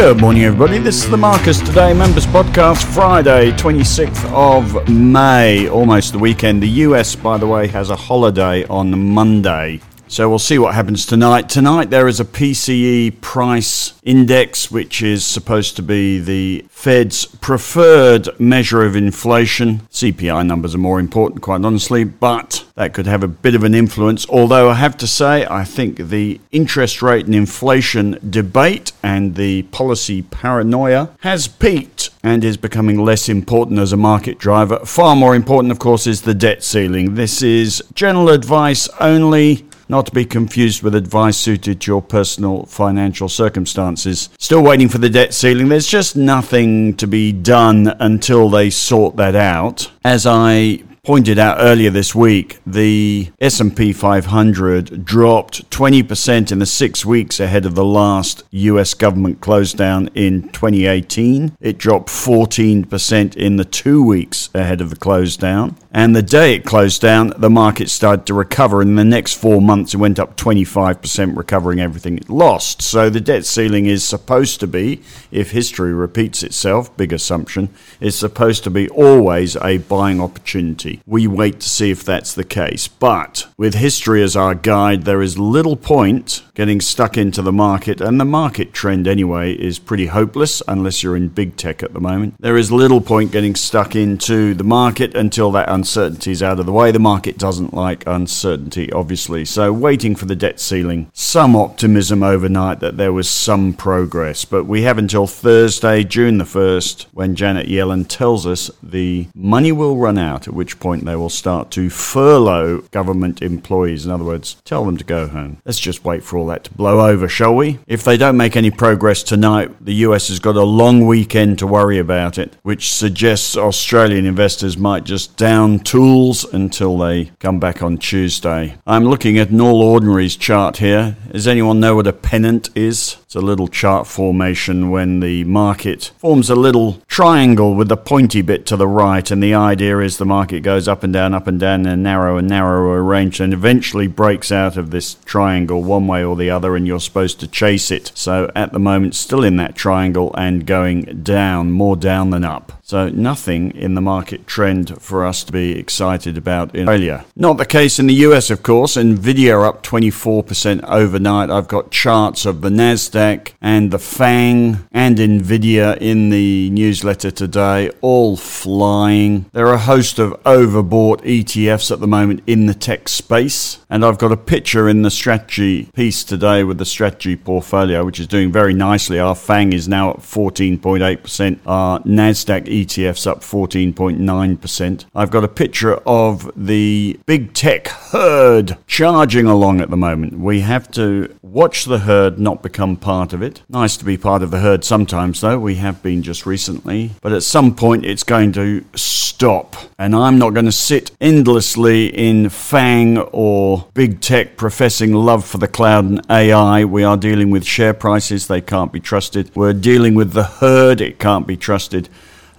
Good morning, everybody. This is the Marcus Today Members Podcast, Friday, 26th of May, almost the weekend. The US, by the way, has a holiday on Monday. So we'll see what happens tonight. Tonight there is a PCE price index, which is supposed to be the Fed's preferred measure of inflation. CPI numbers are more important, quite honestly, but that could have a bit of an influence. Although I have to say, I think the interest rate and inflation debate and the policy paranoia has peaked and is becoming less important as a market driver. Far more important, of course, is the debt ceiling. This is general advice only not to be confused with advice suited to your personal financial circumstances. Still waiting for the debt ceiling. There's just nothing to be done until they sort that out. As I pointed out earlier this week, the S&P 500 dropped 20% in the 6 weeks ahead of the last US government close down in 2018. It dropped 14% in the 2 weeks ahead of the close down. And the day it closed down, the market started to recover. In the next 4 months it went up 25% recovering everything it lost. So the debt ceiling is supposed to be, if history repeats itself, big assumption, is supposed to be always a buying opportunity. We wait to see if that's the case. But with history as our guide, there is little point getting stuck into the market, and the market trend anyway is pretty hopeless unless you're in big tech at the moment. There is little point getting stuck into the market until that uncertainty is out of the way. The market doesn't like uncertainty, obviously. So, waiting for the debt ceiling, some optimism overnight that there was some progress, but we have until Thursday, June the 1st, when Janet Yellen tells us the money will run out, at which point they will start to furlough government employees. In other words, tell them to go home. Let's just wait for all that to blow over, shall we? If they don't make any progress tonight, the US has got a long weekend to worry about it, which suggests Australian investors might just down tools until they come back on Tuesday. I'm looking at an all ordinaries chart here. Does anyone know what a pennant is? It's a little chart formation when the market forms a little triangle with the pointy bit to the right, and the idea is the market goes up and down, up and down in a narrow and narrower range, and eventually breaks out of this triangle one way or the other, and you're supposed to chase it. So at the moment, still in that triangle and going down, more down than up. So nothing in the market trend for us to be excited about in Australia. Not the case in the US, of course. Nvidia up 24% overnight. I've got charts of the Nasdaq and the FANG and Nvidia in the newsletter today, all flying. There are a host of overbought ETFs at the moment in the tech space, and I've got a picture in the strategy piece today with the strategy portfolio, which is doing very nicely. Our FANG is now at 14.8%. Our Nasdaq ETF's up 14.9%. I've got a picture of the big tech herd charging along at the moment. We have to watch the herd, not become part of it. Nice to be part of the herd sometimes, though. We have been just recently. But at some point, it's going to stop. And I'm not going to sit endlessly in FANG or big tech professing love for the cloud and AI. We are dealing with share prices, they can't be trusted. We're dealing with the herd, it can't be trusted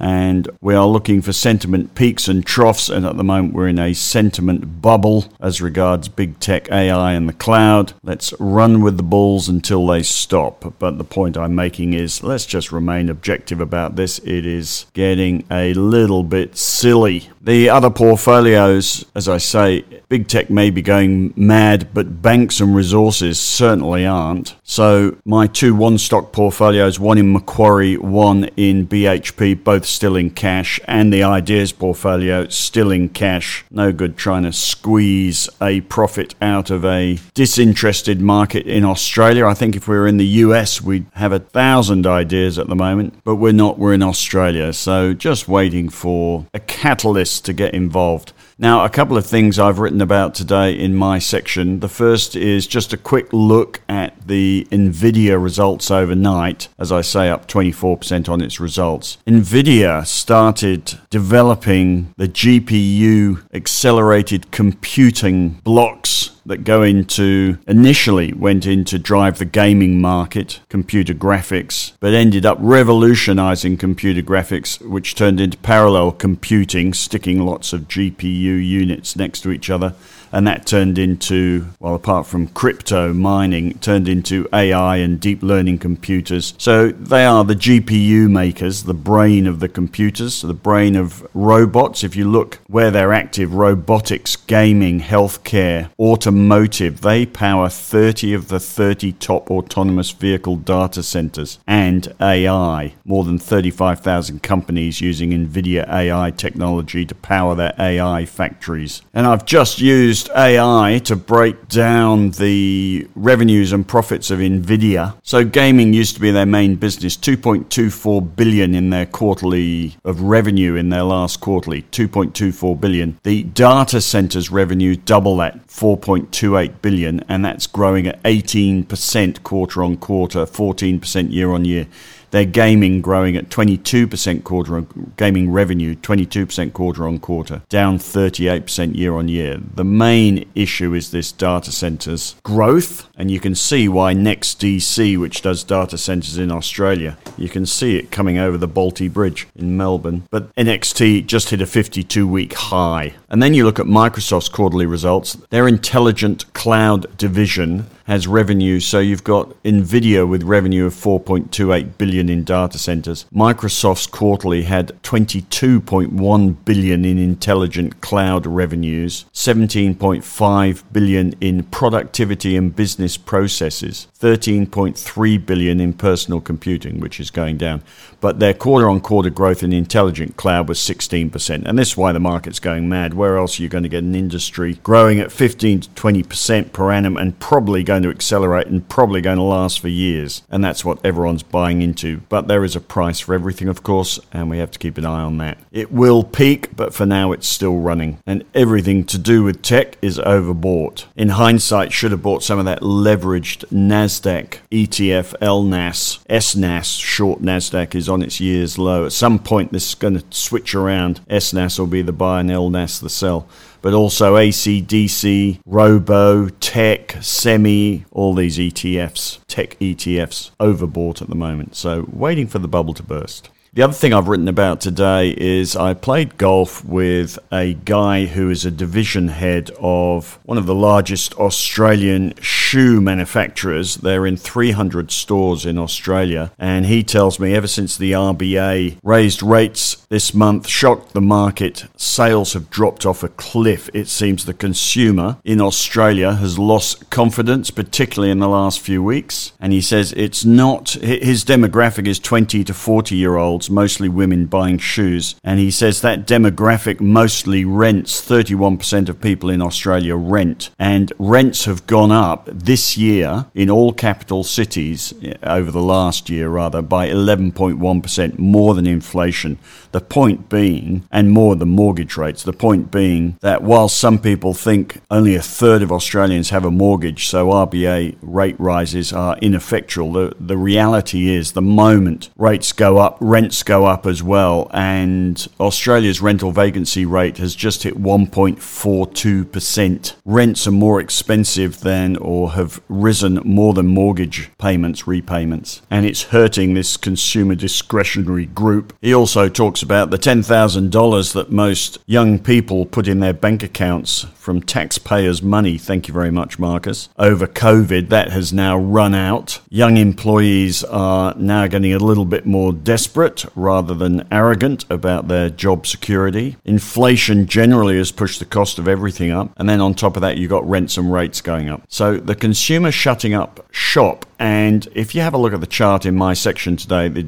and we are looking for sentiment peaks and troughs. And at the moment, we're in a sentiment bubble as regards big tech, AI, and the cloud. Let's run with the bulls until they stop. But the point I'm making is let's just remain objective about this. It is getting a little bit silly. The other portfolios, as I say, big tech may be going mad, but banks and resources certainly aren't. So my two one stock portfolios, one in Macquarie, one in BHP, both still in cash, and the ideas portfolio still in cash. No good trying to squeeze a profit out of a disinterested market in Australia. I think if we were in the US, we'd have a thousand ideas at the moment, but we're not. We're in Australia. So just waiting for a catalyst to get involved. Now, a couple of things I've written about today in my section. The first is just a quick look at the Nvidia results overnight, as I say, up 24% on its results. Nvidia started developing the GPU accelerated computing blocks that go into initially went in to drive the gaming market, computer graphics, but ended up revolutionizing computer graphics, which turned into parallel computing, sticking lots of GPU units next to each other and that turned into, well, apart from crypto mining, turned into AI and deep learning computers. So they are the GPU makers, the brain of the computers, the brain of robots. If you look where they're active, robotics, gaming, healthcare, automotive, they power 30 of the 30 top autonomous vehicle data centers and AI. More than 35,000 companies using NVIDIA AI technology to power their AI factories. And I've just used AI to break down the revenues and profits of NVIDIA. So gaming used to be their main business, 2.24 billion in their quarterly of revenue in their last quarterly, 2.24 billion. The data centers revenue double that, 4.28 billion, and that's growing at 18% quarter on quarter, 14% year on year their gaming growing at 22% quarter on gaming revenue 22% quarter on quarter down 38% year on year. The main issue is this data centers growth and you can see why NextDC which does data centers in Australia you can see it coming over the Bolte Bridge in Melbourne. But NXT just hit a 52 week high. And then you look at Microsoft's quarterly results. Their intelligent cloud division has revenue. So you've got Nvidia with revenue of 4.28 billion in data centers. Microsoft's quarterly had 22.1 billion in intelligent cloud revenues, 17.5 billion in productivity and business processes, 13.3 billion in personal computing, which is going down. But their quarter on quarter growth in intelligent cloud was 16%. And this is why the market's going mad. Where else are you going to get an industry growing at 15 to 20% per annum and probably going to accelerate and probably going to last for years. And that's what everyone's buying into. But there is a price for everything, of course, and we have to keep an eye on that. It will peak, but for now it's still running. And everything to do with tech is overbought. In hindsight, should have bought some of that leveraged NASDAQ ETF LNAS. SNAS, short NASDAQ, is on its year's low. At some point, this is going to switch around. SNAS will be the buy and LNAS the sell but also ACDC, Robo, Tech, Semi, all these ETFs, tech ETFs, overbought at the moment. So waiting for the bubble to burst. The other thing I've written about today is I played golf with a guy who is a division head of one of the largest Australian shoe manufacturers. They're in 300 stores in Australia. And he tells me ever since the RBA raised rates this month, shocked the market, sales have dropped off a cliff. It seems the consumer in Australia has lost confidence, particularly in the last few weeks. And he says it's not, his demographic is 20 to 40 year mostly women, buying shoes. And he says that demographic mostly rents. 31% of people in Australia rent. And rents have gone up this year in all capital cities, eh, over the last year rather, by 11.1%, more than inflation. The point being, and more than mortgage rates, the point being that while some people think only a third of Australians have a mortgage, so RBA rate rises are ineffectual, the, the reality is the moment rates go up, rents go up as well, and Australia's rental vacancy rate has just hit 1.42%. Rents are more expensive than or have risen more than mortgage payments, repayments, and it's hurting this consumer discretionary group. He also talks about the $10,000 that most young people put in their bank accounts from taxpayers' money. Thank you very much, Marcus. Over COVID, that has now run out. Young employees are now getting a little bit more desperate rather than arrogant about their job security. Inflation generally has pushed the cost of everything up. And then on top of that, you've got rents and rates going up. So the consumer shutting up shop. And if you have a look at the chart in my section today, the,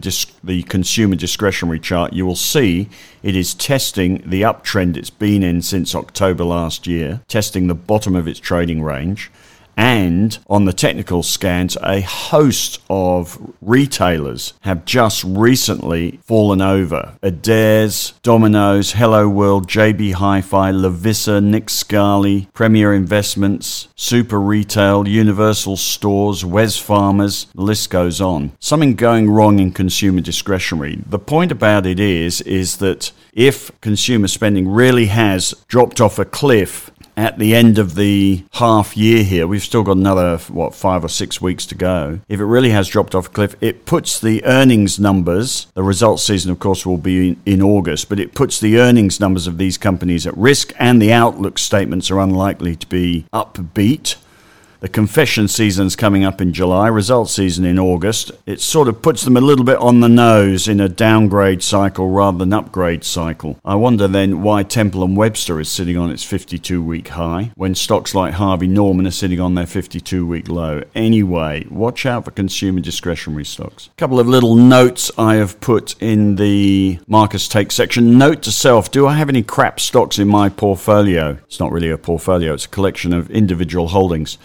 the consumer discretionary chart, you will see it is testing the uptrend it's been in since October last year, testing the bottom of its trading range and on the technical scans, a host of retailers have just recently fallen over. Adairs, Domino's, Hello World, JB Hi-Fi, Lovisa, Nick Scali, Premier Investments, Super Retail, Universal Stores, Wesfarmers, the list goes on. Something going wrong in consumer discretionary. The point about it is, is that if consumer spending really has dropped off a cliff at the end of the half year here, we've still got another, what, five or six weeks to go. If it really has dropped off a cliff, it puts the earnings numbers, the results season, of course, will be in, in August, but it puts the earnings numbers of these companies at risk, and the outlook statements are unlikely to be upbeat. The confession season's coming up in July, results season in August. It sort of puts them a little bit on the nose in a downgrade cycle rather than upgrade cycle. I wonder then why Temple and Webster is sitting on its 52 week high when stocks like Harvey Norman are sitting on their 52 week low. Anyway, watch out for consumer discretionary stocks. A couple of little notes I have put in the Marcus Take section. Note to self, do I have any crap stocks in my portfolio? It's not really a portfolio, it's a collection of individual holdings.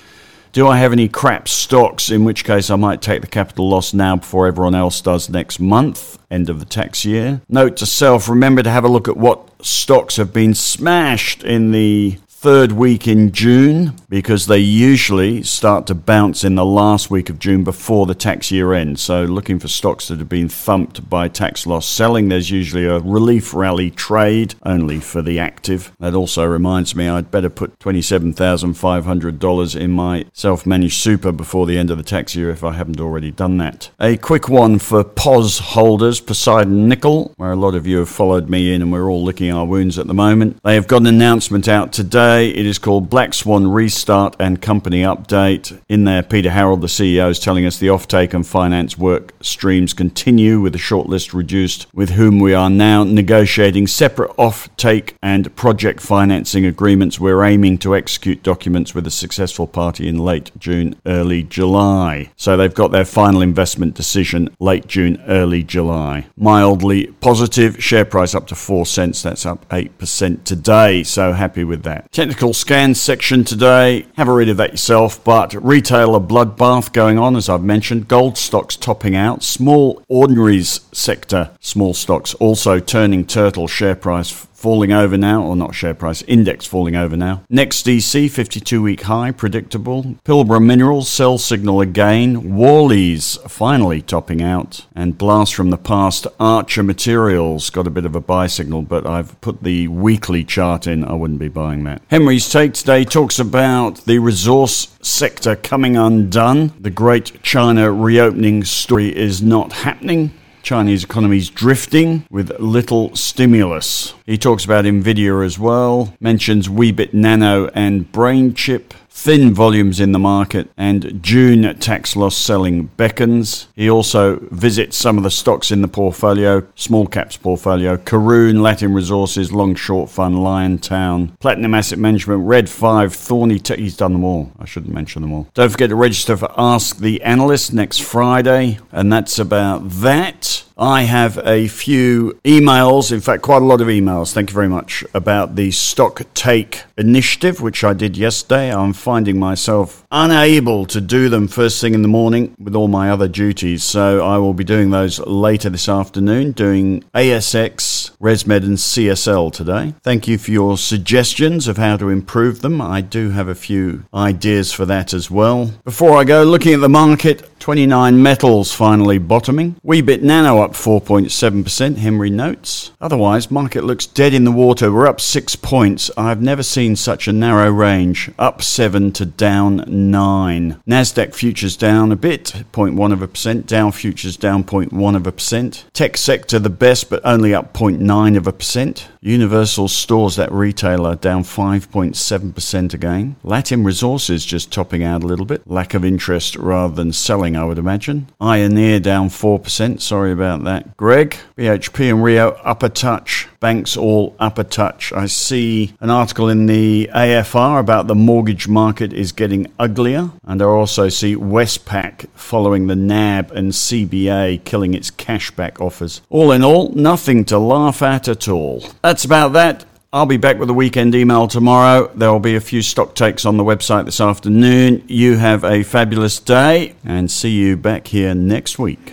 Do I have any crap stocks? In which case, I might take the capital loss now before everyone else does next month, end of the tax year. Note to self remember to have a look at what stocks have been smashed in the third week in June because they usually start to bounce in the last week of June before the tax year ends. So, looking for stocks that have been thumped by tax loss selling, there's usually a relief rally trade only for the active. That also reminds me I'd better put $27,500 in my self managed super before the end of the tax year if I haven't already done that. A quick one for POS holders Poseidon Nickel, where a lot of you have followed me in and we're all licking our wounds at the moment. They have got an announcement out today today. It is called Black Swan Restart and Company Update. In there, Peter Harold, the CEO, is telling us the offtake and finance work streams continue with the shortlist reduced, with whom we are now negotiating separate offtake and project financing agreements. We're aiming to execute documents with a successful party in late June, early July. So they've got their final investment decision late June, early July. Mildly positive, share price up to 4 cents. That's up 8% today. So happy with that. Technical scan section today. Have a read of that yourself. But retailer bloodbath going on, as I've mentioned. Gold stocks topping out. Small ordinaries sector, small stocks also turning turtle share price falling over now, or not share price, index falling over now. NextDC, 52 week high, predictable. Pilbara Minerals, sell signal again. Worley's finally topping out. And Blast from the Past, Archer Materials, got a bit of a buy signal, but I've put the weekly chart in. I wouldn't be buying that. Henry's Take today talks about the resource sector coming undone. The great China reopening story is not happening. Chinese economy's drifting with little stimulus. He talks about Nvidia as well, mentions Weebit Nano and BrainChip, thin volumes in the market, and June tax loss selling beckons. He also visits some of the stocks in the portfolio, small caps portfolio, Karoon, Latin Resources, Long Short Fund, Liontown, Platinum Asset Management, Red 5, Thorny Tech. He's done them all. I shouldn't mention them all. Don't forget to register for Ask the Analyst next Friday, and that's about that. I have a few emails, in fact, quite a lot of emails, thank you very much, about the stock take initiative, which I did yesterday. I'm finding myself unable to do them first thing in the morning with all my other duties, so I will be doing those later this afternoon, doing ASX, ResMed, and CSL today. Thank you for your suggestions of how to improve them. I do have a few ideas for that as well. Before I go, looking at the market, 29 metals finally bottoming. Weebit Nano up 4.7%, Henry notes. Otherwise, market looks dead in the water. We're up six points. I've never seen such a narrow range. Up seven to down nine. Nasdaq futures down a bit, 0.1 of a percent. Dow futures down 0.1 of a percent. Tech sector the best, but only up 0.9 of a percent. Universal Stores, that retailer, down 5.7% again. Latin Resources just topping out a little bit. Lack of interest rather than selling, I would imagine. Ioneer down 4%. Sorry about that. Greg, BHP and Rio up a touch. Banks all up a touch. I see an article in the AFR about the mortgage market is getting uglier. And I also see Westpac following the NAB and CBA killing its cashback offers. All in all, nothing to laugh at at all. That's about that. I'll be back with a weekend email tomorrow. There will be a few stock takes on the website this afternoon. You have a fabulous day and see you back here next week.